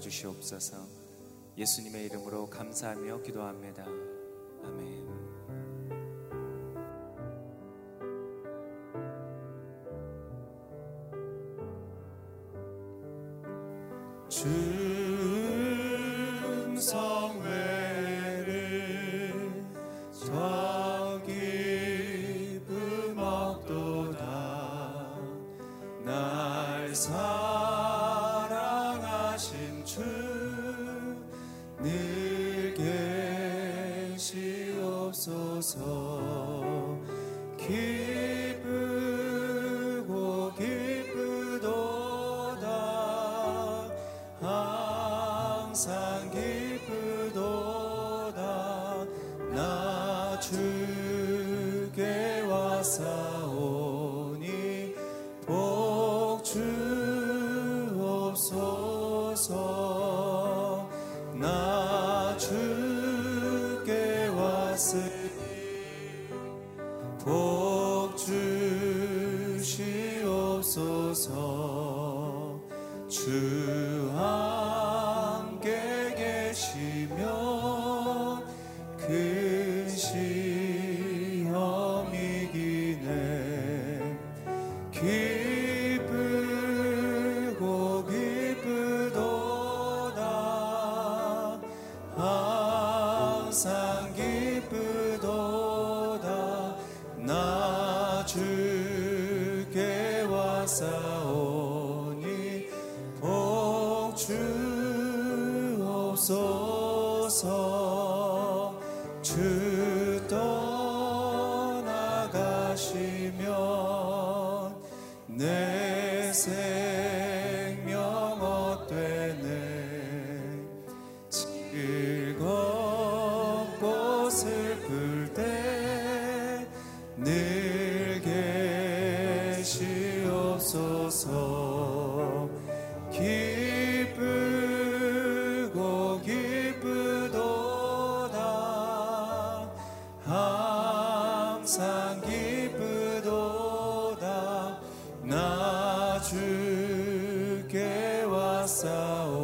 주시옵소서. 예수님의 이름으로 감사하며 기도합니다. 아멘. 복 주시옵소서. 주 기쁘도다. 나 주께 왔사오.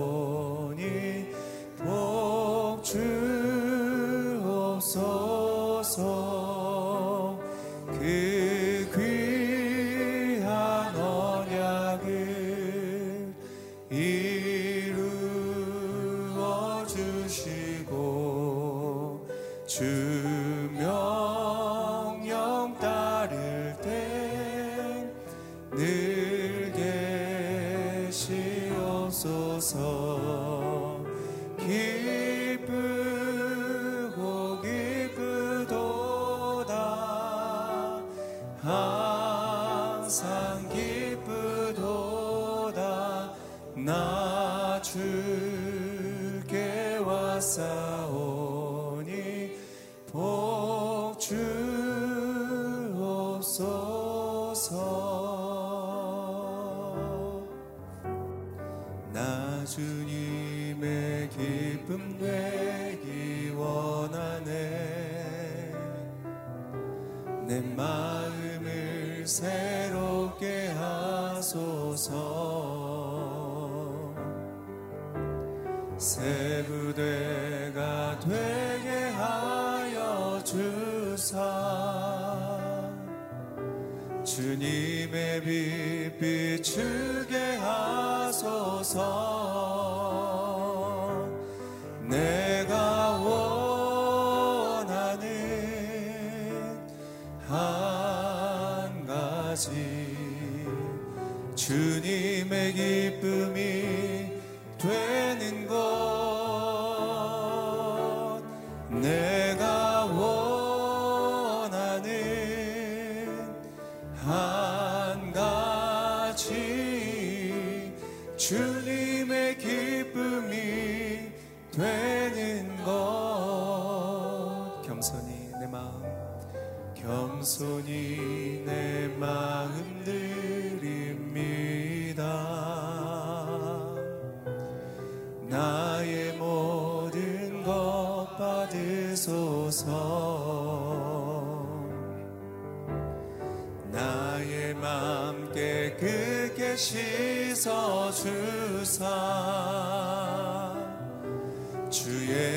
새 부대가 되게 하여 주사. 주님의 빛 비추게 하소서 씻어주사. 주의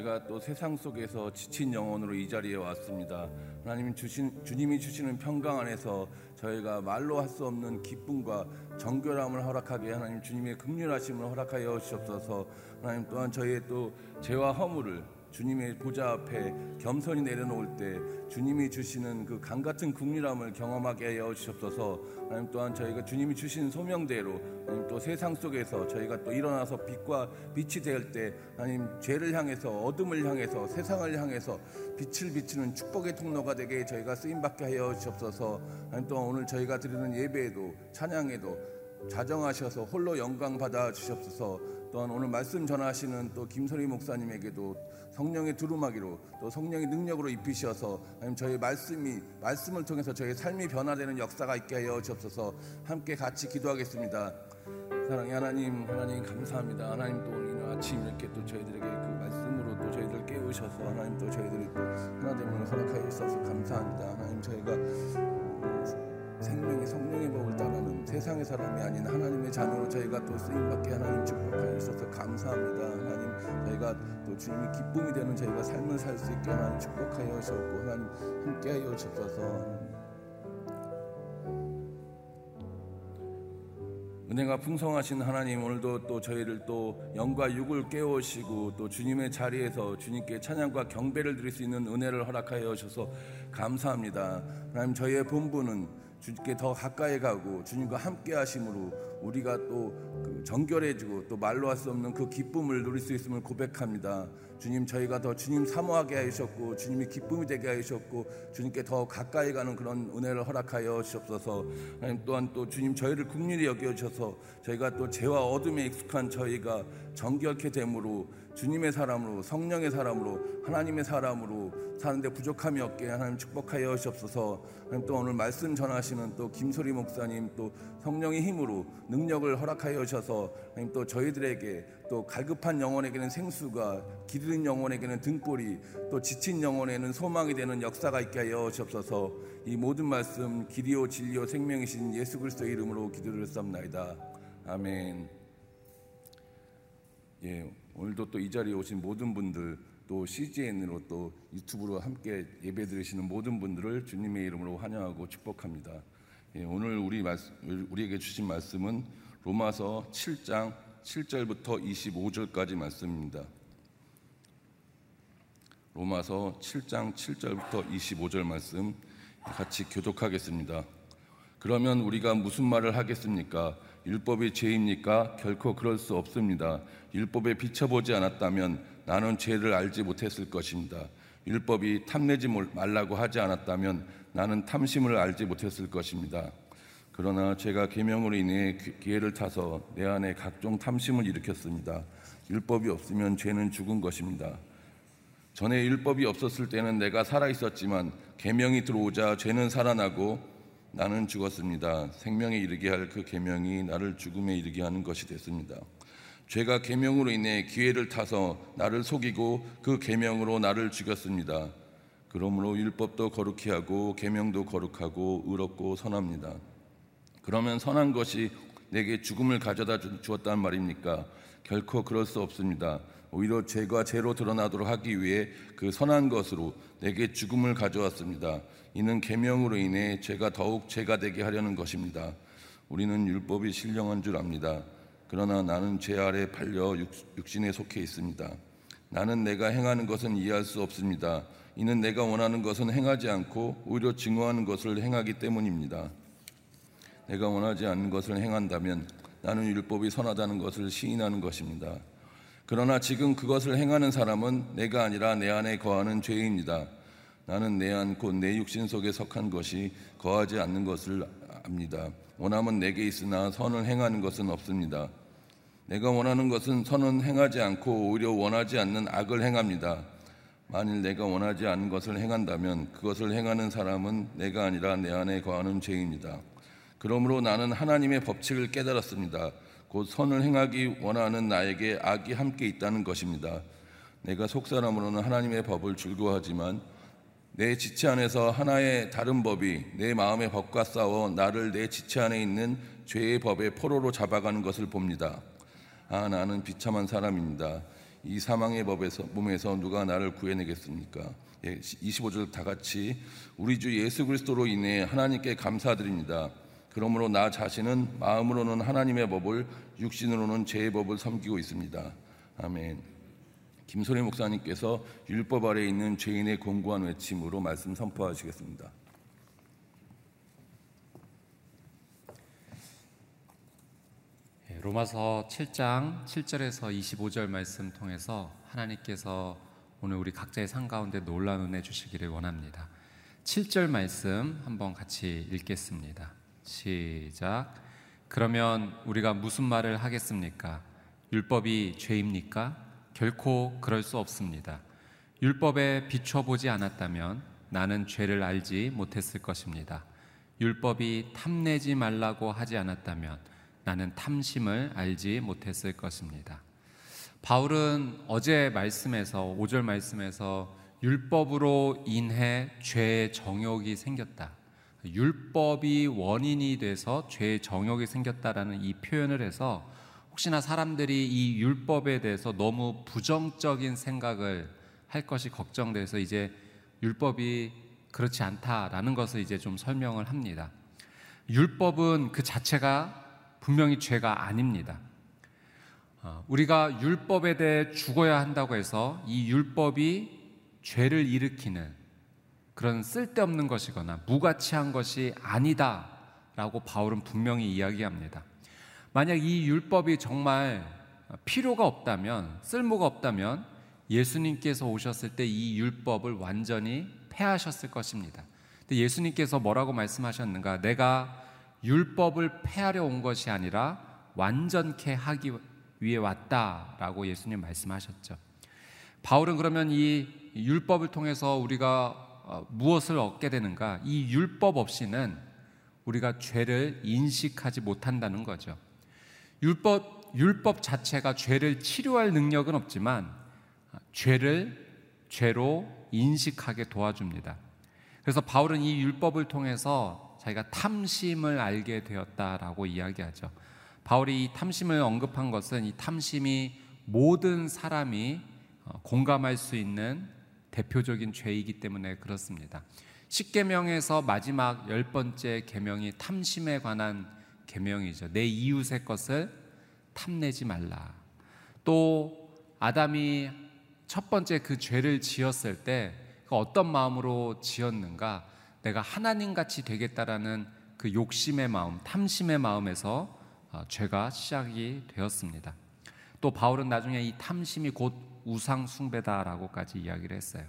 저희가 또 세상 속에서 지친 영혼으로 이 자리에 왔습니다. 하나님 주신 주님이 주시는 평강 안에서 저희가 말로 할 수 없는 기쁨과 정결함을 허락하게 하나님 주님의 극률하심을 허락하여 주옵소서. 하나님 또한 저희의 또 죄와 허물을 주님의 보좌 앞에 겸손히 내려놓을 때 주님이 주시는 그 강 같은 국률함을 경험하게 하여 주옵소서. 하나님 또한 저희가 주님이 주신 소명대로 하나님 또 세상 속에서 저희가 또 일어나서 빛과 빛이 될 때 하나님 죄를 향해서 어둠을 향해서 세상을 향해서 빛을 비추는 축복의 통로가 되게 저희가 쓰임 받게 하여 주옵소서. 하나님 또한 오늘 저희가 드리는 예배에도 찬양에도 자정하셔서 홀로 영광 받아 주시옵소서. 또한 오늘 말씀 전하시는 또 김선희 목사님에게도 성령의 두루마기로 또 성령의 능력으로 입히셔서 하나님 저희 말씀이 말씀을 통해서 저희 삶이 변화되는 역사가 있게 하여 주옵소서. 함께 같이 기도하겠습니다. 사랑의 하나님, 하나님 감사합니다. 하나님 또 오늘 아침 이렇게 또 저희들에게 그 말씀으로 또 저희들 깨우셔서 하나님 또 저희들이 또 하나됨을 허락하여 주셔서 감사합니다. 하나님 저희가 생명의 성령의 법을 따르는 세상의 사람이 아닌 하나님의 자녀로 저희가 또 쓰임받게 하나님 축복하여 주셔서 감사합니다. 하나님 저희가 또 주님이 기쁨이 되는 저희가 삶을 살 수 있게 하나님 축복하여 주셨고 하나님 함께하여 주셔서 은혜가 풍성하신 하나님 오늘도 또 저희를 또 영과 육을 깨우시고 또 주님의 자리에서 주님께 찬양과 경배를 드릴 수 있는 은혜를 허락하여 주셔서 감사합니다. 하나님 저희의 본분은 주님께 더 가까이 가고 주님과 함께 하심으로 우리가 또 그 정결해지고 또 말로 할 수 없는 그 기쁨을 누릴 수 있음을 고백합니다. 주님 저희가 더 주님 사모하게 하셨고 주님이 기쁨이 되게 하셨고 주님께 더 가까이 가는 그런 은혜를 허락하여 주옵소서. 하나님 또한 또 주님 저희를 국률이 여겨 주셔서 저희가 또 죄와 어둠에 익숙한 저희가 정결케 됨으로 주님의 사람으로 성령의 사람으로 하나님의 사람으로 사는데 부족함이 없게 하나님 축복하여 주옵소서. 하나님 또 오늘 말씀 전하시는 또 김소리 목사님 또 성령의 힘으로 능력을 허락하여 주셔서 하나님 또 저희들에게 또 갈급한 영혼에게는 생수가 기르는 영혼에게는 등골이 또 지친 영혼에는 소망이 되는 역사가 있게 하여 주옵소서. 이 모든 말씀 길이요 진리요 생명이신 예수 그리스도의 이름으로 기도를 쌉나이다. 아멘. 예, 오늘도 또 이 자리에 오신 모든 분들 또 CGN으로 또 유튜브로 함께 예배 드리시는 모든 분들을 주님의 이름으로 환영하고 축복합니다. 예, 오늘 우리 말씀, 우리에게 주신 말씀은 로마서 7장 7절부터 25절까지 말씀입니다. 로마서 7장 7절부터 25절 말씀 같이 교독하겠습니다. 그러면 우리가 무슨 말을 하겠습니까? 율법이 죄입니까? 결코 그럴 수 없습니다. 율법에 비춰보지 않았다면 나는 죄를 알지 못했을 것입니다. 율법이 탐내지 말라고 하지 않았다면 나는 탐심을 알지 못했을 것입니다. 그러나 제가 계명으로 인해 기회를 타서 내 안에 각종 탐심을 일으켰습니다. 율법이 없으면 죄는 죽은 것입니다. 전에 율법이 없었을 때는 내가 살아 있었지만 계명이 들어오자 죄는 살아나고 나는 죽었습니다. 생명에 이르게 할 그 계명이 나를 죽음에 이르게 하는 것이 됐습니다. 죄가 계명으로 인해 기회를 타서 나를 속이고 그 계명으로 나를 죽였습니다. 그러므로 율법도 거룩히 하고 계명도 거룩하고 의롭고 선합니다. 그러면 선한 것이 내게 죽음을 가져다 주었단 말입니까? 결코 그럴 수 없습니다. 오히려 죄가 죄로 드러나도록 하기 위해 그 선한 것으로 내게 죽음을 가져왔습니다. 이는 계명으로 인해 죄가 더욱 죄가 되게 하려는 것입니다. 우리는 율법이 신령한 줄 압니다. 그러나 나는 죄 아래 팔려 육신에 속해 있습니다. 나는 내가 행하는 것은 이해할 수 없습니다. 이는 내가 원하는 것은 행하지 않고 오히려 증오하는 것을 행하기 때문입니다. 내가 원하지 않는 것을 행한다면 나는 율법이 선하다는 것을 시인하는 것입니다. 그러나 지금 그것을 행하는 사람은 내가 아니라 내 안에 거하는 죄입니다. 나는 내 안 곧 내 육신 속에 속한 것이 거하지 않는 것을 압니다. 원함은 내게 있으나 선을 행하는 것은 없습니다. 내가 원하는 것은 선은 행하지 않고 오히려 원하지 않는 악을 행합니다. 만일 내가 원하지 않는 것을 행한다면 그것을 행하는 사람은 내가 아니라 내 안에 거하는 죄입니다. 그러므로 나는 하나님의 법칙을 깨달았습니다. 곧 선을 행하기 원하는 나에게 악이 함께 있다는 것입니다. 내가 속사람으로는 하나님의 법을 즐거워하지만 내 지체 안에서 하나의 다른 법이 내 마음의 법과 싸워 나를 내 지체 안에 있는 죄의 법의 포로로 잡아가는 것을 봅니다. 아 나는 비참한 사람입니다. 이 사망의 법에서 몸에서 누가 나를 구해내겠습니까? 예, 25절 다 같이 우리 주 예수 그리스도로 인해 하나님께 감사드립니다. 그러므로 나 자신은 마음으로는 하나님의 법을 육신으로는 죄의 법을 섬기고 있습니다. 아멘. 김소리 목사님께서 율법 아래 있는 죄인의 공고한 외침으로 말씀 선포하시겠습니다. 예, 로마서 7장 7절에서 25절 말씀 통해서 하나님께서 오늘 우리 각자의 삶 가운데 놀라운 은혜 주시기를 원합니다. 7절 말씀 한번 같이 읽겠습니다. 시작. 그러면 우리가 무슨 말을 하겠습니까? 율법이 죄입니까? 결코 그럴 수 없습니다. 율법에 비춰보지 않았다면 나는 죄를 알지 못했을 것입니다. 율법이 탐내지 말라고 하지 않았다면 나는 탐심을 알지 못했을 것입니다. 바울은 어제 말씀에서 5절 말씀에서 율법으로 인해 죄의 정욕이 생겼다. 율법이 원인이 돼서 죄의 정욕이 생겼다라는 이 표현을 해서 혹시나 사람들이 이 율법에 대해서 너무 부정적인 생각을 할 것이 걱정돼서 이제 율법이 그렇지 않다라는 것을 이제 좀 설명을 합니다. 율법은 그 자체가 분명히 죄가 아닙니다. 어, 우리가 율법에 대해 죽어야 한다고 해서 이 율법이 죄를 일으키는 그런 쓸데없는 것이거나 무가치한 것이 아니다라고 바울은 분명히 이야기합니다. 만약 이 율법이 정말 필요가 없다면 쓸모가 없다면 예수님께서 오셨을 때 이 율법을 완전히 폐하셨을 것입니다. 근데 예수님께서 뭐라고 말씀하셨는가? 내가 율법을 폐하려 온 것이 아니라 완전케 하기 위해 왔다라고 예수님 말씀하셨죠. 바울은 그러면 이 율법을 통해서 우리가 어, 무엇을 얻게 되는가? 이 율법 없이는 우리가 죄를 인식하지 못한다는 거죠. 율법 율법 자체가 죄를 치료할 능력은 없지만 죄를 죄로 인식하게 도와줍니다. 그래서 바울은 이 율법을 통해서 자기가 탐심을 알게 되었다라고 이야기하죠. 바울이 이 탐심을 언급한 것은 이 탐심이 모든 사람이 어, 공감할 수 있는 대표적인 죄이기 때문에 그렇습니다. 십계명에서 마지막 열 번째 계명이 탐심에 관한 계명이죠. 내 이웃의 것을 탐내지 말라. 또 아담이 첫 번째 그 죄를 지었을 때 그 어떤 마음으로 지었는가? 내가 하나님 같이 되겠다라는 그 욕심의 마음, 탐심의 마음에서 어, 죄가 시작이 되었습니다. 또 바울은 나중에 이 탐심이 곧 우상 숭배다라고까지 이야기를 했어요.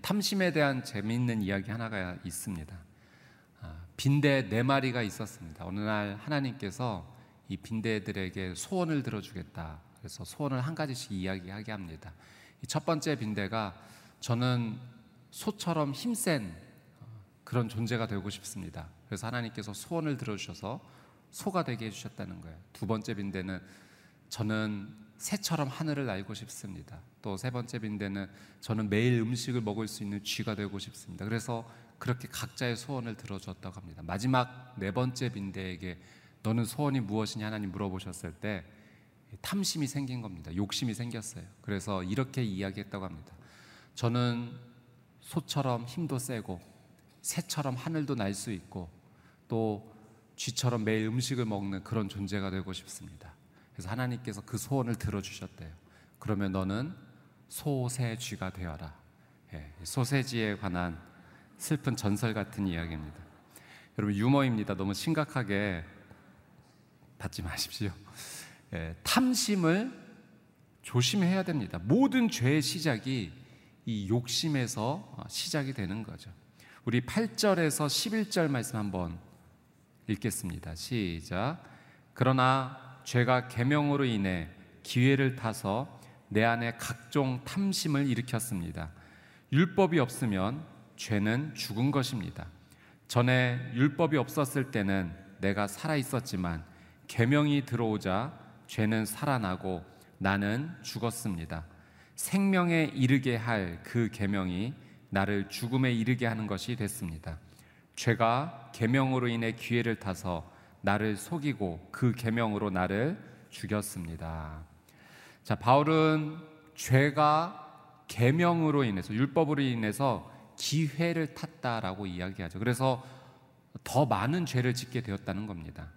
탐심에 대한 재미있는 이야기 하나가 있습니다. 아, 빈대 네 마리가 있었습니다. 어느 날 하나님께서 이 빈대들에게 소원을 들어주겠다. 그래서 소원을 한 가지씩 이야기하게 합니다. 첫 번째 빈대가 저는 소처럼 힘센 어, 그런 존재가 되고 싶습니다. 그래서 하나님께서 소원을 들어주셔서 소가 되게 해주셨다는 거예요. 두 번째 빈대는 저는 새처럼 하늘을 날고 싶습니다. 또 세 번째 빈대는 저는 매일 음식을 먹을 수 있는 쥐가 되고 싶습니다. 그래서 그렇게 각자의 소원을 들어줬다고 합니다. 마지막 네 번째 빈대에게 너는 소원이 무엇이냐 하나님 물어보셨을 때 탐심이 생긴 겁니다. 욕심이 생겼어요. 그래서 이렇게 이야기했다고 합니다. 저는 소처럼 힘도 세고 새처럼 하늘도 날 수 있고 또 쥐처럼 매일 음식을 먹는 그런 존재가 되고 싶습니다. 그래서 하나님께서 그 소원을 들어주셨대요. 그러면 너는 소세쥐가 되어라. 예, 소세지에 관한 슬픈 전설 같은 이야기입니다. 여러분 유머입니다. 너무 심각하게 받지 마십시오. 예, 탐심을 조심해야 됩니다. 모든 죄의 시작이 이 욕심에서 시작이 되는 거죠. 우리 8절에서 11절 말씀 한번 읽겠습니다. 시작. 그러나 죄가 계명으로 인해 기회를 타서 내 안에 각종 탐심을 일으켰습니다. 율법이 없으면 죄는 죽은 것입니다. 전에 율법이 없었을 때는 내가 살아 있었지만 계명이 들어오자 죄는 살아나고 나는 죽었습니다. 생명에 이르게 할 그 계명이 나를 죽음에 이르게 하는 것이 됐습니다. 죄가 계명으로 인해 기회를 타서 나를 속이고 그 계명으로 나를 죽였습니다. 자, 바울은 죄가 계명으로 인해서 율법으로 인해서 기회를 탔다라고 이야기하죠. 그래서 더 많은 죄를 짓게 되었다는 겁니다.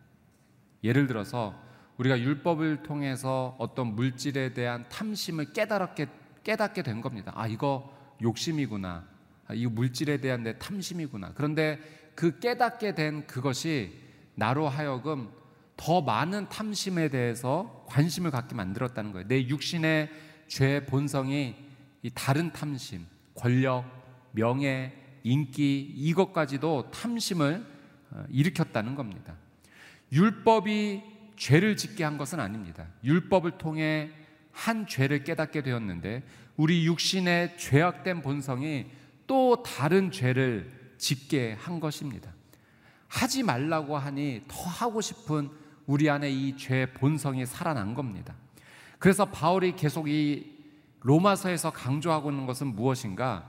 예를 들어서 우리가 율법을 통해서 어떤 물질에 대한 탐심을 깨달았게 깨닫게 된 겁니다. 아 이거 욕심이구나. 아, 이 물질에 대한 내 탐심이구나. 그런데 그 깨닫게 된 그것이 나로 하여금 더 많은 탐심에 대해서 관심을 갖게 만들었다는 거예요. 내 육신의 죄 본성이 이 다른 탐심, 권력, 명예, 인기 이것까지도 탐심을 어, 일으켰다는 겁니다. 율법이 죄를 짓게 한 것은 아닙니다. 율법을 통해 한 죄를 깨닫게 되었는데 우리 육신의 죄악된 본성이 또 다른 죄를 짓게 한 것입니다. 하지 말라고 하니 더 하고 싶은 우리 안에 이 죄 본성이 살아난 겁니다. 그래서 바울이 계속 이 로마서에서 강조하고 있는 것은 무엇인가?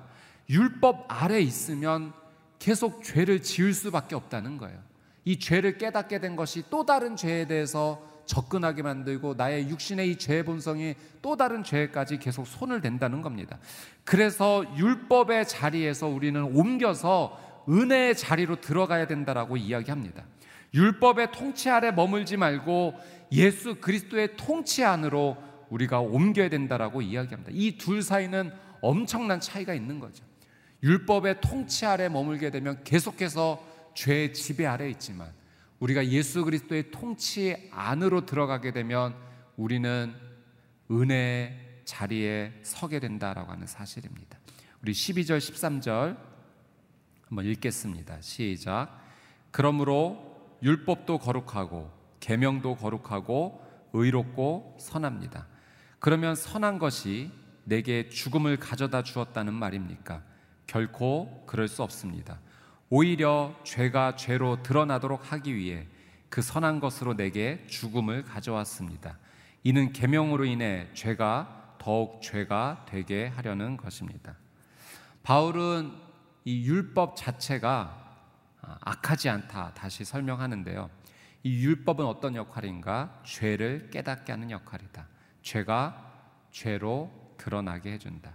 율법 아래 있으면 계속 죄를 지을 수밖에 없다는 거예요. 이 죄를 깨닫게 된 것이 또 다른 죄에 대해서 접근하게 만들고 나의 육신의 이 죄의 본성이 또 다른 죄까지 계속 손을 댄다는 겁니다. 그래서 율법의 자리에서 우리는 옮겨서 은혜의 자리로 들어가야 된다라고 이야기합니다. 율법의 통치 아래 머물지 말고 예수 그리스도의 통치 안으로 우리가 옮겨야 된다라고 이야기합니다. 이 둘 사이는 엄청난 차이가 있는 거죠. 율법의 통치 아래 머물게 되면 계속해서 죄의 지배 아래 있지만 우리가 예수 그리스도의 통치 안으로 들어가게 되면 우리는 은혜의 자리에 서게 된다라고 하는 사실입니다. 우리 12절 13절 한번 읽겠습니다. 시작. 그러므로 율법도 거룩하고 계명도 거룩하고 의롭고 선합니다. 그러면 선한 것이 내게 죽음을 가져다 주었다는 말입니까? 결코 그럴 수 없습니다. 오히려 죄가 죄로 드러나도록 하기 위해 그 선한 것으로 내게 죽음을 가져왔습니다. 이는 계명으로 인해 죄가 더욱 죄가 되게 하려는 것입니다. 바울은 이 율법 자체가 악하지 않다 다시 설명하는데요. 이 율법은 어떤 역할인가? 죄를 깨닫게 하는 역할이다. 죄가 죄로 드러나게 해준다.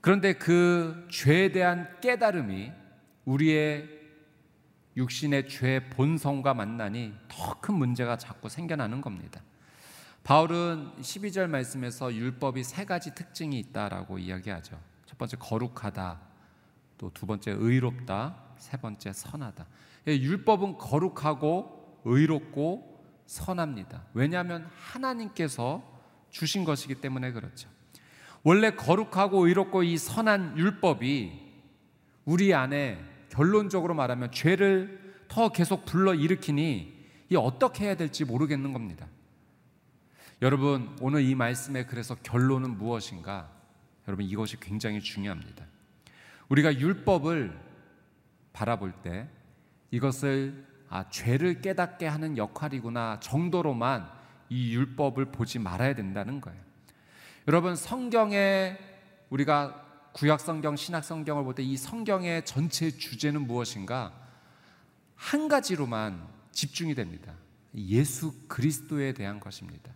그런데 그 죄에 대한 깨달음이 우리의 육신의 죄 본성과 만나니 더 큰 문제가 자꾸 생겨나는 겁니다. 바울은 12절 말씀에서 율법이 세 가지 특징이 있다라고 이야기하죠. 첫 번째 거룩하다, 또 두 번째 의롭다, 세 번째 선하다. 예, 율법은 거룩하고 의롭고 선합니다. 왜냐하면 하나님께서 주신 것이기 때문에 그렇죠. 원래 거룩하고 의롭고 이 선한 율법이 우리 안에 결론적으로 말하면 죄를 더 계속 불러 일으키니 이 어떻게 해야 될지 모르겠는 겁니다. 여러분, 오늘 이 말씀의 그래서 결론은 무엇인가? 여러분, 이것이 굉장히 중요합니다. 우리가 율법을 바라볼 때 이것을 아, 죄를 깨닫게 하는 역할이구나 정도로만 이 율법을 보지 말아야 된다는 거예요. 여러분 성경에 우리가 구약 성경, 신약 성경을 볼 때 이 성경의 전체 주제는 무엇인가? 한 가지로만 집중이 됩니다. 예수 그리스도에 대한 것입니다.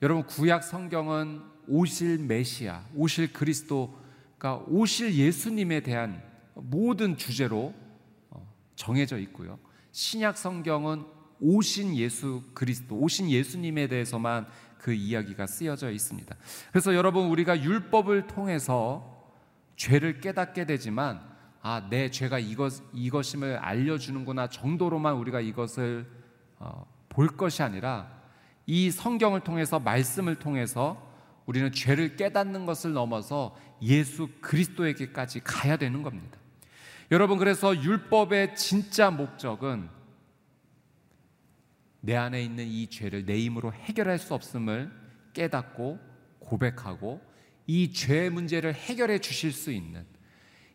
여러분 구약 성경은 오실 메시아, 오실 그리스도 가 오실 예수님에 대한 모든 주제로 어, 정해져 있고요. 신약 성경은 오신 예수 그리스도, 오신 예수님에 대해서만 그 이야기가 쓰여져 있습니다. 그래서 여러분 우리가 율법을 통해서 죄를 깨닫게 되지만 아, 내 죄가 이것 이것임을 알려 주는구나 정도로만 우리가 이것을 어, 볼 것이 아니라 이 성경을 통해서 말씀을 통해서 우리는 죄를 깨닫는 것을 넘어서 예수 그리스도에게까지 가야 되는 겁니다. 여러분 그래서 율법의 진짜 목적은 내 안에 있는 이 죄를 내 힘으로 해결할 수 없음을 깨닫고 고백하고 이 죄의 문제를 해결해 주실 수 있는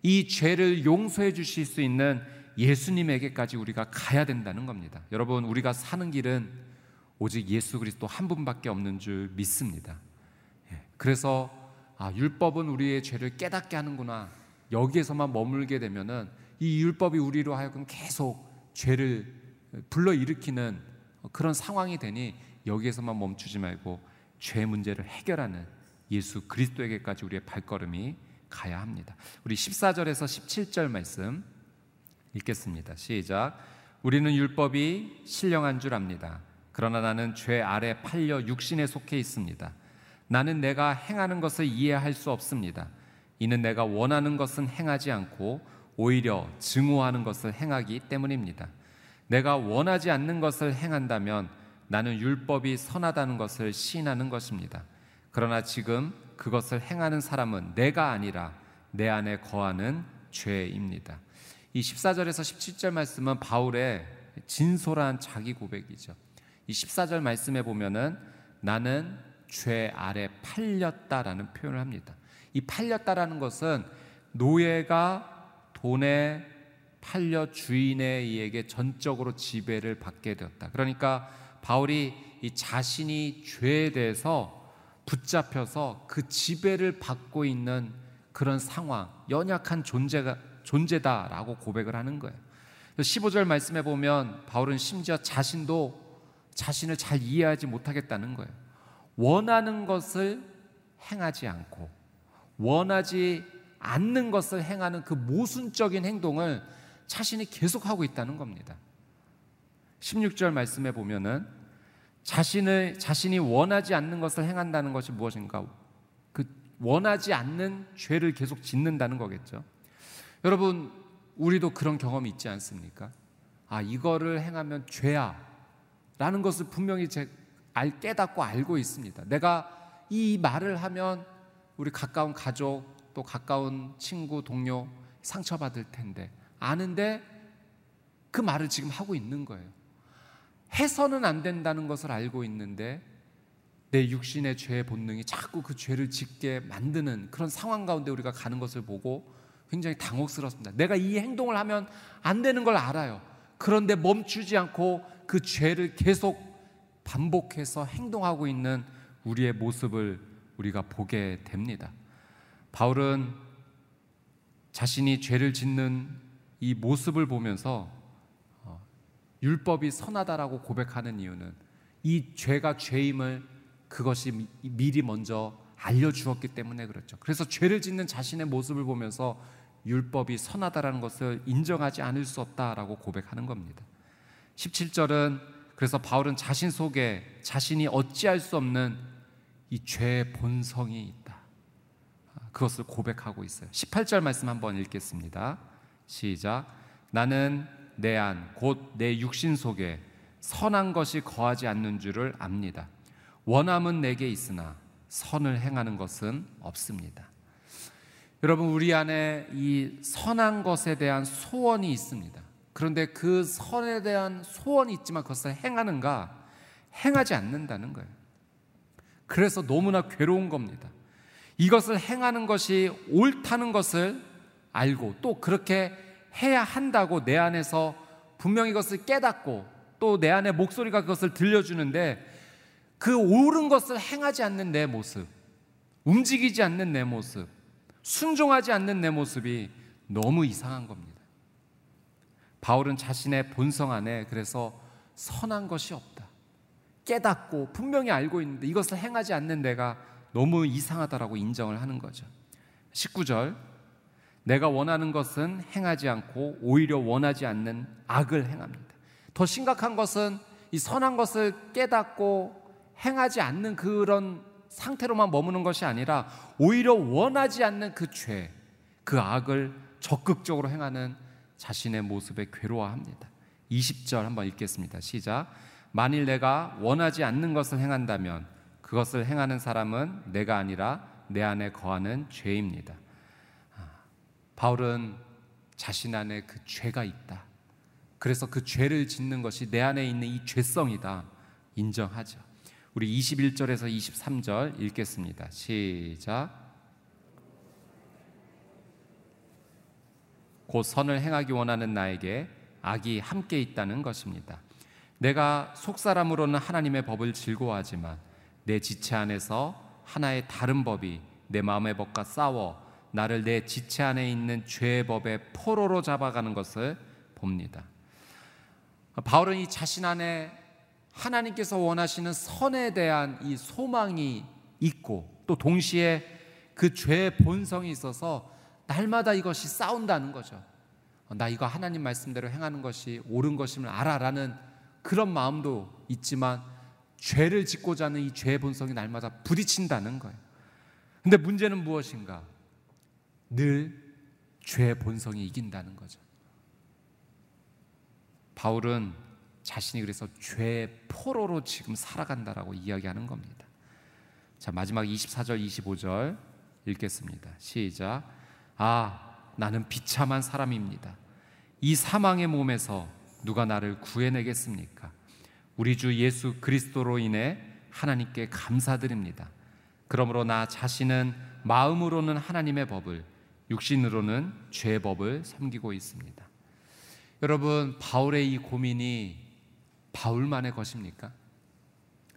이 죄를 용서해 주실 수 있는 예수님에게까지 우리가 가야 된다는 겁니다. 여러분 우리가 사는 길은 오직 예수 그리스도 한 분밖에 없는 줄 믿습니다. 예, 그래서 아, 율법은 우리의 죄를 깨닫게 하는구나. 여기에서만 머물게 되면은 이 율법이 우리로 하여금 계속 죄를 불러 일으키는 그런 상황이 되니 여기에서만 멈추지 말고 죄 문제를 해결하는 예수 그리스도에게까지 우리의 발걸음이 가야 합니다. 우리 14절에서 17절 말씀 읽겠습니다. 시작. 우리는 율법이 신령한 줄 압니다. 그러나 나는 죄 아래 팔려 육신에 속해 있습니다. 나는 내가 행하는 것을 이해할 수 없습니다. 이는 내가 원하는 것은 행하지 않고 오히려 증오하는 것을 행하기 때문입니다. 내가 원하지 않는 것을 행한다면 나는 율법이 선하다는 것을 시인하는 것입니다. 그러나 지금 그것을 행하는 사람은 내가 아니라 내 안에 거하는 죄입니다. 이 14절에서 17절 말씀은 바울의 진솔한 자기 고백이죠. 이 14절 말씀에 보면은 나는 죄 아래 팔렸다라는 표현을 합니다. 이 팔렸다라는 것은 노예가 돈에 팔려 주인에 의해 전적으로 지배를 받게 되었다. 그러니까 바울이 이 자신이 죄에 대해서 붙잡혀서 그 지배를 받고 있는 그런 상황, 연약한 존재가 존재다라고 고백을 하는 거예요. 15절 말씀에 보면 바울은 심지어 자신도 자신을 잘 이해하지 못하겠다는 거예요. 원하는 것을 행하지 않고 원하지 않는 것을 행하는 그 모순적인 행동을 자신이 계속하고 있다는 겁니다. 16절 말씀에 보면은 자신을 자신이 원하지 않는 것을 행한다는 것이 무엇인가? 그 원하지 않는 죄를 계속 짓는다는 거겠죠. 여러분, 우리도 그런 경험이 있지 않습니까? 아, 이거를 행하면 죄야. 라는 것을 분명히 제 알, 깨닫고 알고 있습니다. 내가 이 말을 하면 우리 가까운 가족, 또 가까운 친구, 동료 상처받을 텐데. 아는데 그 말을 지금 하고 있는 거예요. 해서는 안 된다는 것을 알고 있는데 내 육신의 죄의 본능이 자꾸 그 죄를 짓게 만드는 그런 상황 가운데 우리가 가는 것을 보고 굉장히 당혹스럽습니다. 내가 이 행동을 하면 안 되는 걸 알아요. 그런데 멈추지 않고 그 죄를 계속 반복해서 행동하고 있는 우리의 모습을 우리가 보게 됩니다. 바울은 자신이 죄를 짓는 이 모습을 보면서 어, 율법이 선하다라고 고백하는 이유는 이 죄가 죄임을 그것이 미리 먼저 알려주었기 때문에 그렇죠. 그래서 죄를 짓는 자신의 모습을 보면서 율법이 선하다라는 것을 인정하지 않을 수 없다라고 고백하는 겁니다. 17절은 그래서 바울은 자신 속에 자신이 어찌할 수 없는 이 죄의 본성이 있다. 그것을 고백하고 있어요. 18절 말씀 한번 읽겠습니다. 시작. 나는 내 안, 곧 내 육신 속에 선한 것이 거하지 않는 줄을 압니다. 원함은 내게 있으나 선을 행하는 것은 없습니다. 여러분 우리 안에 이 선한 것에 대한 소원이 있습니다. 그런데 그 선에 대한 소원이 있지만 그것을 행하는가 행하지 않는다는 거예요. 그래서 너무나 괴로운 겁니다. 이것을 행하는 것이 옳다는 것을 알고 또 그렇게 해야 한다고 내 안에서 분명히 이것을 깨닫고 또 내 안에 목소리가 그것을 들려주는데 그 옳은 것을 행하지 않는 내 모습, 움직이지 않는 내 모습, 순종하지 않는 내 모습이 너무 이상한 겁니다. 바울은 자신의 본성 안에 그래서 선한 것이 없다. 깨닫고 분명히 알고 있는데 이것을 행하지 않는 내가 너무 이상하다라고 인정을 하는 거죠. 19절 내가 원하는 것은 행하지 않고 오히려 원하지 않는 악을 행합니다. 더 심각한 것은 이 선한 것을 깨닫고 행하지 않는 그런 상태로만 머무는 것이 아니라 오히려 원하지 않는 그 죄, 그 악을 적극적으로 행하는 자신의 모습에 괴로워합니다. 20절 한번 읽겠습니다. 시작. 만일 내가 원하지 않는 것을 행한다면 그것을 행하는 사람은 내가 아니라 내 안에 거하는 죄입니다. 아, 바울은 자신 안에 그 죄가 있다. 그래서 그 죄를 짓는 것이 내 안에 있는 이 죄성이다. 인정하죠. 우리 21절에서 23절 읽겠습니다. 시작. 곧 선을 행하기 원하는 나에게 악이 함께 있다는 것입니다. 내가 속사람으로는 하나님의 법을 즐거워하지만 내 지체 안에서 하나의 다른 법이 내 마음의 법과 싸워 나를 내 지체 안에 있는 죄의 법의 포로로 잡아가는 것을 봅니다. 바울은 이 자신 안에 하나님께서 원하시는 선에 대한 이 소망이 있고 또 동시에 그 죄의 본성이 있어서 날마다 이것이 싸운다는 거죠. 나 이거 하나님 말씀대로 행하는 것이 옳은 것임을 알아라는 그런 마음도 있지만 죄를 짓고자 하는 이 죄의 본성이 날마다 부딪힌다는 거예요. 근데 문제는 무엇인가? 늘 죄의 본성이 이긴다는 거죠. 바울은 자신이 그래서 죄의 포로로 지금 살아간다라고 이야기하는 겁니다. 자, 마지막 24절, 25절 읽겠습니다. 시작. 아, 나는 비참한 사람입니다. 이 사망의 몸에서 누가 나를 구해내겠습니까? 우리 주 예수 그리스도로 인해 하나님께 감사드립니다. 그러므로 나 자신은 마음으로는 하나님의 법을, 육신으로는 죄의 법을 섬기고 있습니다. 여러분, 바울의 이 고민이 바울만의 것입니까?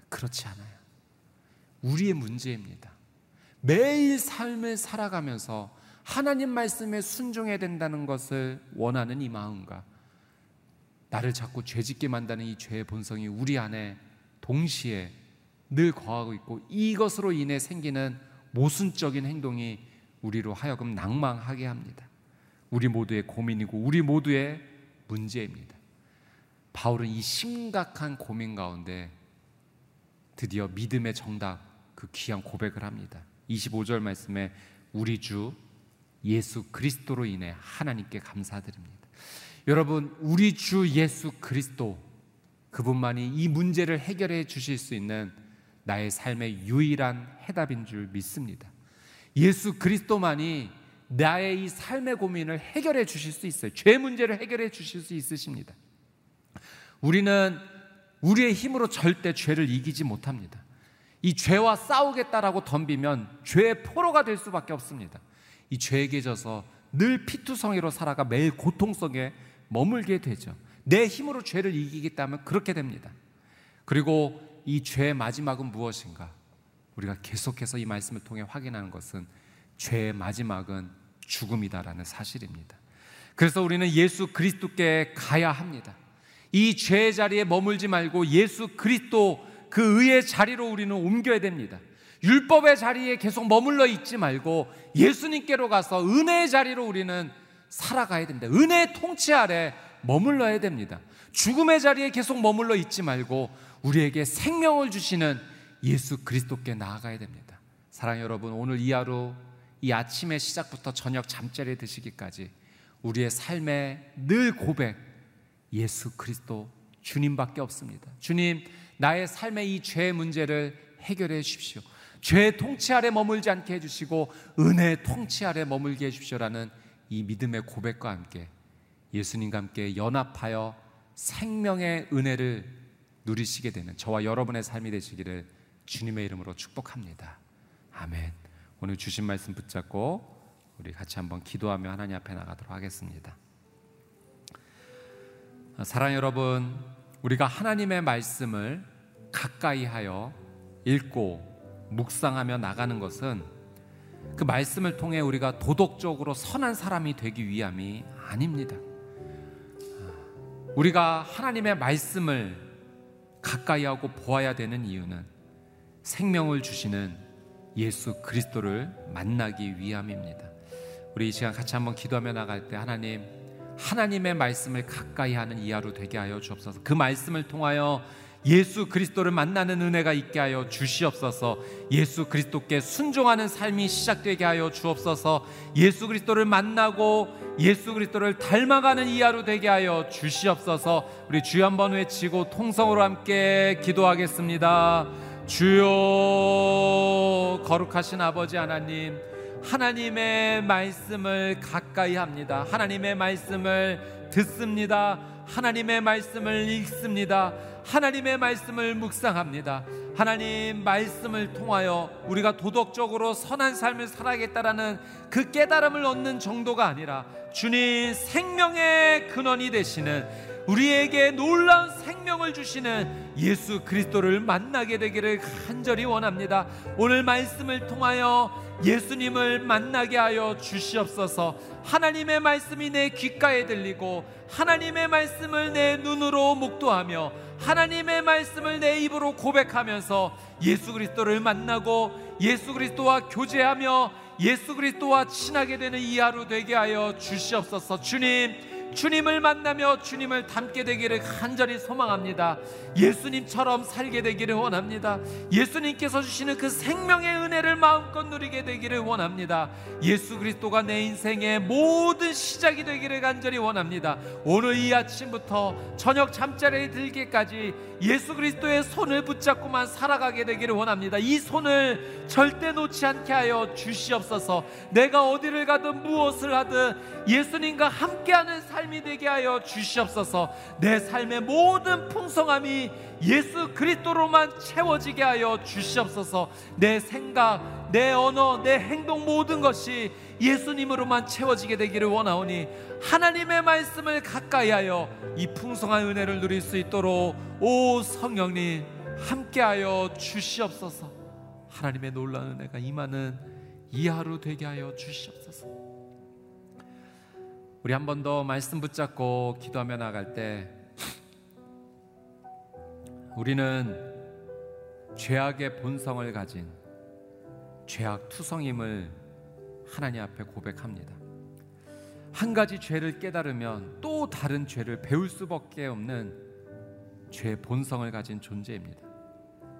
그렇지 않아요. 우리의 문제입니다. 매일 삶을 살아가면서 하나님 말씀에 순종해야 된다는 것을 원하는 이 마음과 나를 자꾸 죄짓게 만드는 이 죄의 본성이 우리 안에 동시에 늘 거하고 있고 이것으로 인해 생기는 모순적인 행동이 우리로 하여금 낭망하게 합니다. 우리 모두의 고민이고 우리 모두의 문제입니다. 바울은 이 심각한 고민 가운데 드디어 믿음의 정답 그 귀한 고백을 합니다. 25절 말씀에 우리 주 예수 그리스도로 인해 하나님께 감사드립니다. 여러분, 우리 주 예수 그리스도 그분만이 이 문제를 해결해 주실 수 있는 나의 삶의 유일한 해답인 줄 믿습니다. 예수 그리스도만이 나의 이 삶의 고민을 해결해 주실 수 있어요. 죄 문제를 해결해 주실 수 있으십니다. 우리는 우리의 힘으로 절대 죄를 이기지 못합니다. 이 죄와 싸우겠다라고 덤비면 죄의 포로가 될 수밖에 없습니다. 이 죄에게 져서 늘 피투성이로 살아가 매일 고통 속에 머물게 되죠. 내 힘으로 죄를 이기겠다면 그렇게 됩니다. 그리고 이 죄의 마지막은 무엇인가? 우리가 계속해서 이 말씀을 통해 확인하는 것은 죄의 마지막은 죽음이다라는 사실입니다. 그래서 우리는 예수 그리스도께 가야 합니다. 이 죄의 자리에 머물지 말고 예수 그리스도 그 의의 자리로 우리는 옮겨야 됩니다. 율법의 자리에 계속 머물러 있지 말고 예수님께로 가서 은혜의 자리로 우리는 살아가야 됩니다. 은혜의 통치 아래 머물러야 됩니다. 죽음의 자리에 계속 머물러 있지 말고 우리에게 생명을 주시는 예수 그리스도께 나아가야 됩니다. 사랑 여러분, 오늘 이 하루 이 아침의 시작부터 저녁 잠자리에 드시기까지 우리의 삶의 늘 고백 예수 그리스도 주님밖에 없습니다. 주님, 나의 삶의 이 죄의 문제를 해결해 주십시오. 죄의 통치 아래 머물지 않게 해주시고 은혜의 통치 아래 머물게 해주십시오라는 이 믿음의 고백과 함께 예수님과 함께 연합하여 생명의 은혜를 누리시게 되는 저와 여러분의 삶이 되시기를 주님의 이름으로 축복합니다. 아멘. 오늘 주신 말씀 붙잡고 우리 같이 한번 기도하며 하나님 앞에 나가도록 하겠습니다. 사랑 여러분, 우리가 하나님의 말씀을 가까이 하여 읽고 묵상하며 나가는 것은 그 말씀을 통해 우리가 도덕적으로 선한 사람이 되기 위함이 아닙니다. 우리가 하나님의 말씀을 가까이 하고 보아야 되는 이유는 생명을 주시는 예수 그리스도를 만나기 위함입니다. 우리 이 시간 같이 한번 기도하며 나갈 때 하나님 하나님의 말씀을 가까이 하는 이하로 되게 하여 주옵소서. 그 말씀을 통하여 예수 그리스도를 만나는 은혜가 있게 하여 주시옵소서. 예수 그리스도께 순종하는 삶이 시작되게 하여 주옵소서. 예수 그리스도를 만나고 예수 그리스도를 닮아가는 이 하루 되게 하여 주시옵소서. 우리 주여 한번 외치고 통성으로 함께 기도하겠습니다. 주여 거룩하신 아버지 하나님 하나님의 말씀을 가까이 합니다. 하나님의 말씀을 듣습니다. 하나님의 말씀을 읽습니다. 하나님의 말씀을 묵상합니다. 하나님 말씀을 통하여 우리가 도덕적으로 선한 삶을 살아야겠다라는 그 깨달음을 얻는 정도가 아니라 주님 생명의 근원이 되시는 우리에게 놀라운 생명을 주시는 예수 그리스도를 만나게 되기를 간절히 원합니다. 오늘 말씀을 통하여 예수님을 만나게 하여 주시옵소서. 하나님의 말씀이 내 귓가에 들리고 하나님의 말씀을 내 눈으로 목도하며 하나님의 말씀을 내 입으로 고백하면서 예수 그리스도를 만나고 예수 그리스도와 교제하며 예수 그리스도와 친하게 되는 이 하루 되게 하여 주시옵소서. 주님 주님을 만나며 주님을 닮게 되기를 간절히 소망합니다. 예수님처럼 살게 되기를 원합니다. 예수님께서 주시는 그 생명의 은혜를 마음껏 누리게 되기를 원합니다. 예수 그리스도가 내 인생의 모든 시작이 되기를 간절히 원합니다. 오늘 이 아침부터 저녁 잠자리에 들기까지 예수 그리스도의 손을 붙잡고만 살아가게 되기를 원합니다. 이 손을 절대 놓지 않게 하여 주시옵소서. 내가 어디를 가든 무엇을 하든 예수님과 함께하는 삶이 되게 하여 주시옵소서. 내 삶의 모든 풍성함이 예수 그리스도로만 채워지게 하여 주시옵소서. 내 생각, 내 언어, 내 행동 모든 것이 예수님으로만 채워지게 되기를 원하오니 하나님의 말씀을 가까이 하여 이 풍성한 은혜를 누릴 수 있도록 오 성령님 함께하여 주시옵소서. 하나님의 놀라운 은혜가 임하는 이 하루 되게 하여 주시옵소서. 우리 한 번 더 말씀 붙잡고 기도하며 나갈 때 우리는 죄악의 본성을 가진 죄악 투성임을 하나님 앞에 고백합니다. 한 가지 죄를 깨달으면 또 다른 죄를 배울 수밖에 없는 죄의 본성을 가진 존재입니다.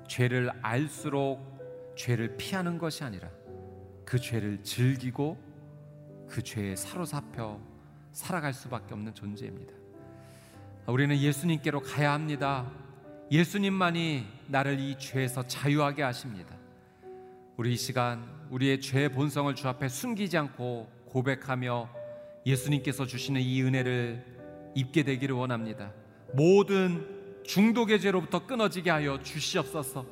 죄를 알수록 죄를 피하는 것이 아니라 그 죄를 즐기고 그 죄에 사로잡혀 살아갈 수밖에 없는 존재입니다. 우리는 예수님께로 가야 합니다. 예수님만이 나를 이 죄에서 자유하게 하십니다. 우리 이 시간 우리의 죄의 본성을 주 앞에 숨기지 않고 고백하며 예수님께서 주시는 이 은혜를 입게 되기를 원합니다. 모든 중독의 죄로부터 끊어지게 하여 주시옵소서.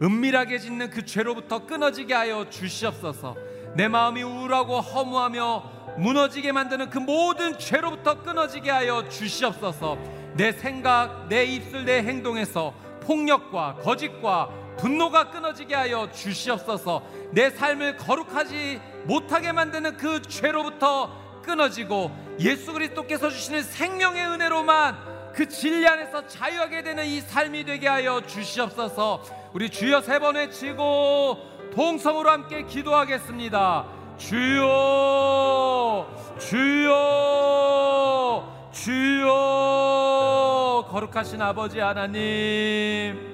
은밀하게 짓는 그 죄로부터 끊어지게 하여 주시옵소서. 내 마음이 우울하고 허무하며 무너지게 만드는 그 모든 죄로부터 끊어지게 하여 주시옵소서. 내 생각, 내 입술, 내 행동에서 폭력과 거짓과 분노가 끊어지게 하여 주시옵소서. 내 삶을 거룩하지 못하게 만드는 그 죄로부터 끊어지고 예수 그리스도께서 주시는 생명의 은혜로만 그 진리 안에서 자유하게 되는 이 삶이 되게 하여 주시옵소서. 우리 주여 세 번 외치고 동성으로 함께 기도하겠습니다. 주여, 주여, 주여, 거룩하신 아버지 하나님,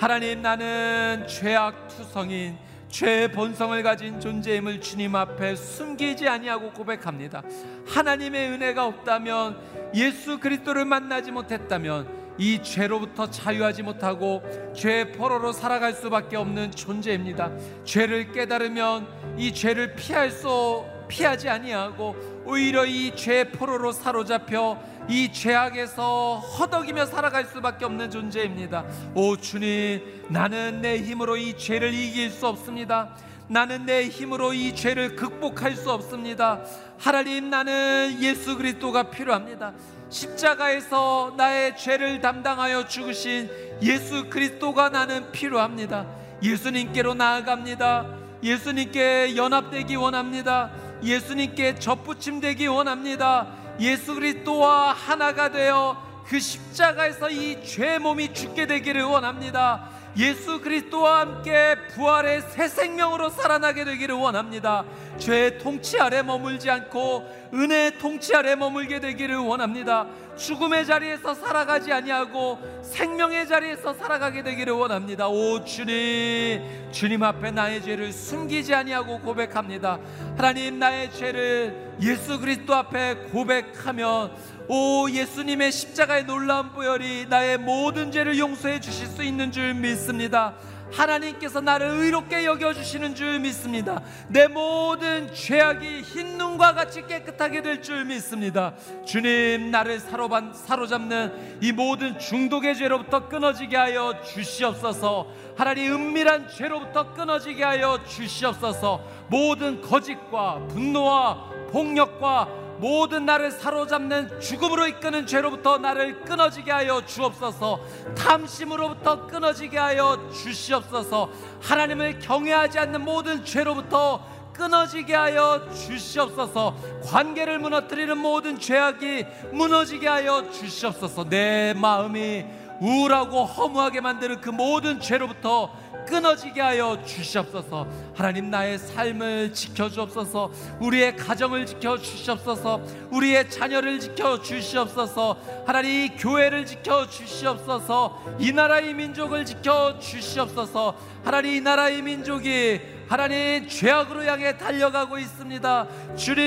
하나님 나는 죄악 투성인 죄의 본성을 가진 존재임을 주님 앞에 숨기지 아니하고 고백합니다. 하나님의 은혜가 없다면 예수 그리스도를 만나지 못했다면 이 죄로부터 자유하지 못하고 죄의 포로로 살아갈 수밖에 없는 존재입니다. 죄를 깨달으면 이 죄를 피할 수 피하지 아니하고 오히려 이 죄의 포로로 사로잡혀 이 죄악에서 허덕이며 살아갈 수밖에 없는 존재입니다. 오 주님, 나는 내 힘으로 이 죄를 이길 수 없습니다. 나는 내 힘으로 이 죄를 극복할 수 없습니다. 하나님, 나는 예수 그리스도가 필요합니다. 십자가에서 나의 죄를 담당하여 죽으신 예수 그리스도가 나는 필요합니다. 예수님께로 나아갑니다. 예수님께 연합되기 원합니다. 예수님께 접붙임되기 원합니다. 예수 그리스도와 하나가 되어 그 십자가에서 이 죄 몸이 죽게 되기를 원합니다. 예수 그리스도와 함께 부활의 새 생명으로 살아나게 되기를 원합니다. 죄의 통치 아래 머물지 않고 은혜의 통치 아래 머물게 되기를 원합니다. 죽음의 자리에서 살아가지 아니하고 생명의 자리에서 살아가게 되기를 원합니다. 오 주님, 주님 앞에 나의 죄를 숨기지 아니하고 고백합니다. 하나님 나의 죄를 예수 그리스도 앞에 고백하면 오 예수님의 십자가의 놀라운 보혈이 나의 모든 죄를 용서해 주실 수 있는 줄 믿습니다. 하나님께서 나를 의롭게 여겨 주시는 줄 믿습니다. 내 모든 죄악이 흰 눈과 같이 깨끗하게 될 줄 믿습니다. 주님, 나를 사로반, 사로잡는 이 모든 중독의 죄로부터 끊어지게 하여 주시옵소서. 하나님, 은밀한 죄로부터 끊어지게 하여 주시옵소서. 모든 거짓과 분노와 폭력과 모든 나를 사로잡는 죽음으로 이끄는 죄로부터 나를 끊어지게 하여 주옵소서. 탐심으로부터 끊어지게 하여 주시옵소서. 하나님을 경외하지 않는 모든 죄로부터 끊어지게 하여 주시옵소서. 관계를 무너뜨리는 모든 죄악이 무너지게 하여 주시옵소서. 내 마음이 우울하고 허무하게 만드는 그 모든 죄로부터 끊어지게 하여 주시옵소서. 하나님 나의 삶을 지켜 주옵소서. 우리의 가정을 지켜 주시옵소서. 우리의 자녀를 지켜 주시옵소서. 하나님 이 교회를 지켜 주시옵소서. 이 나라의 민족을 지켜 주시옵소서. 하나님 이 나라의 민족이 하나님 죄악으로 향해 달려가고 있습니다. 주님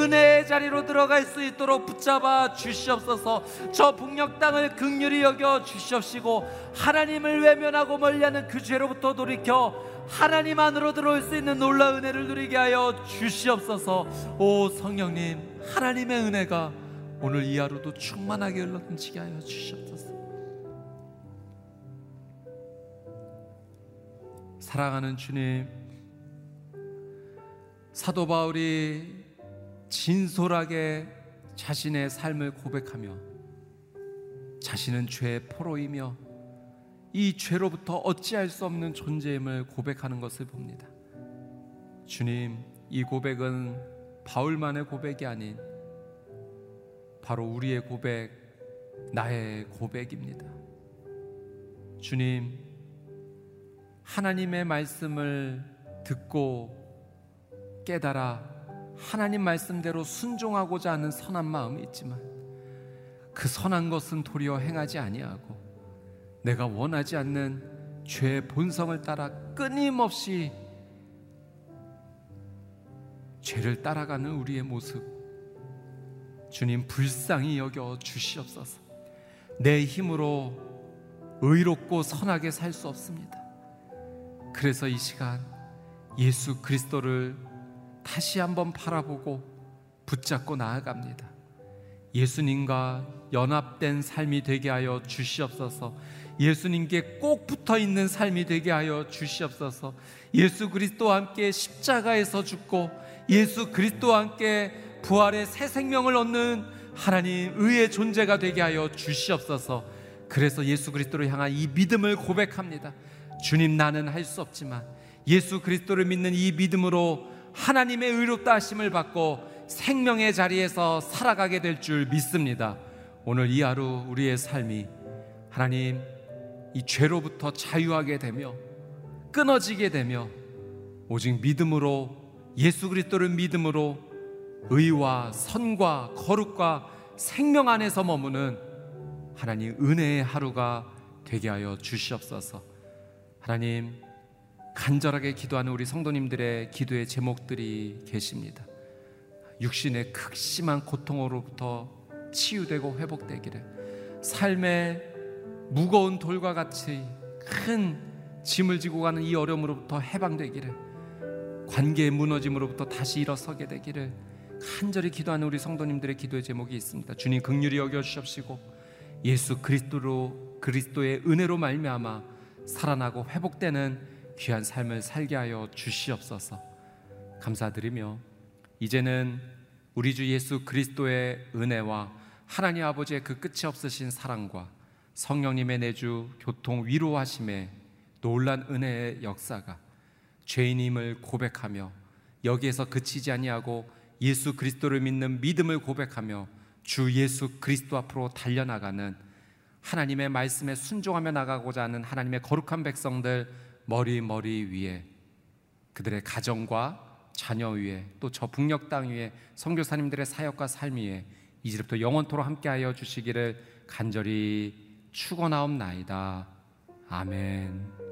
은혜의 자리로 들어갈 수 있도록 붙잡아 주시옵소서. 저 북녘 땅을 극률히 여겨 주시옵시고 하나님을 외면하고 멀리하는 그 죄로부터 돌이켜 하나님 안으로 들어올 수 있는 놀라운 은혜를 누리게 하여 주시옵소서. 오 성령님 하나님의 은혜가 오늘 이 하루도 충만하게 흘러 넘치게 하여 주시옵소서. 사랑하는 주님, 사도 바울이 진솔하게 자신의 삶을 고백하며 자신은 죄의 포로이며 이 죄로부터 어찌할 수 없는 존재임을 고백하는 것을 봅니다. 주님, 이 고백은 바울만의 고백이 아닌 바로 우리의 고백, 나의 고백입니다. 주님, 하나님의 말씀을 듣고 깨달아 하나님 말씀대로 순종하고자 하는 선한 마음이 있지만 그 선한 것은 도리어 행하지 아니하고 내가 원하지 않는 죄의 본성을 따라 끊임없이 죄를 따라가는 우리의 모습 주님 불쌍히 여겨 주시옵소서. 내 힘으로 의롭고 선하게 살 수 없습니다 그래서 이 시간 예수 그리스도를 다시 한번 바라보고 붙잡고 나아갑니다. 예수님과 연합된 삶이 되게 하여 주시옵소서. 예수님께 꼭 붙어 있는 삶이 되게 하여 주시옵소서. 예수 그리스도와 함께 십자가에서 죽고 예수 그리스도와 함께 부활의 새 생명을 얻는 하나님 의의 존재가 되게 하여 주시옵소서. 그래서 예수 그리스도를 향한 이 믿음을 고백합니다. 주님 나는 할 수 없지만 예수 그리스도를 믿는 이 믿음으로 하나님의 의롭다 하심을 받고 생명의 자리에서 살아가게 될 줄 믿습니다. 오늘 이 하루 우리의 삶이 하나님 이 죄로부터 자유하게 되며 끊어지게 되며 오직 믿음으로 예수 그리스도를 믿음으로 의와 선과 거룩과 생명 안에서 머무는 하나님 은혜의 하루가 되게 하여 주시옵소서. 하나님 간절하게 기도하는 우리 성도님들의 기도의 제목들이 계십니다. 육신의 극심한 고통으로부터 치유되고 회복되기를 삶의 무거운 돌과 같이 큰 짐을 지고 가는 이 어려움으로부터 해방되기를 관계의 무너짐으로부터 다시 일어서게 되기를 간절히 기도하는 우리 성도님들의 기도의 제목이 있습니다. 주님 극률이 여겨 주십시고 예수 그리스도로 그리스도의 은혜로 말미암아 살아나고 회복되는 귀한 삶을 살게 하여 주시옵소서. 감사드리며 이제는 우리 주 예수 그리스도의 은혜와 하나님 아버지의 그 끝이 없으신 사랑과 성령님의 내주 교통 위로하심의 놀란 은혜의 역사가 죄인임을 고백하며 여기에서 그치지 아니하고 예수 그리스도를 믿는 믿음을 고백하며 주 예수 그리스도 앞으로 달려나가는 하나님의 말씀에 순종하며 나가고자 하는 하나님의 거룩한 백성들 머리 머리 위에 그들의 가정과 자녀 위에 또 저 북녘 땅 위에 선교사님들의 사역과 삶 위에 이제부터 영원토록 함께하여 주시기를 간절히 축원하옵나이다. 아멘.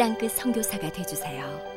땅끝 선교사가 되주세요.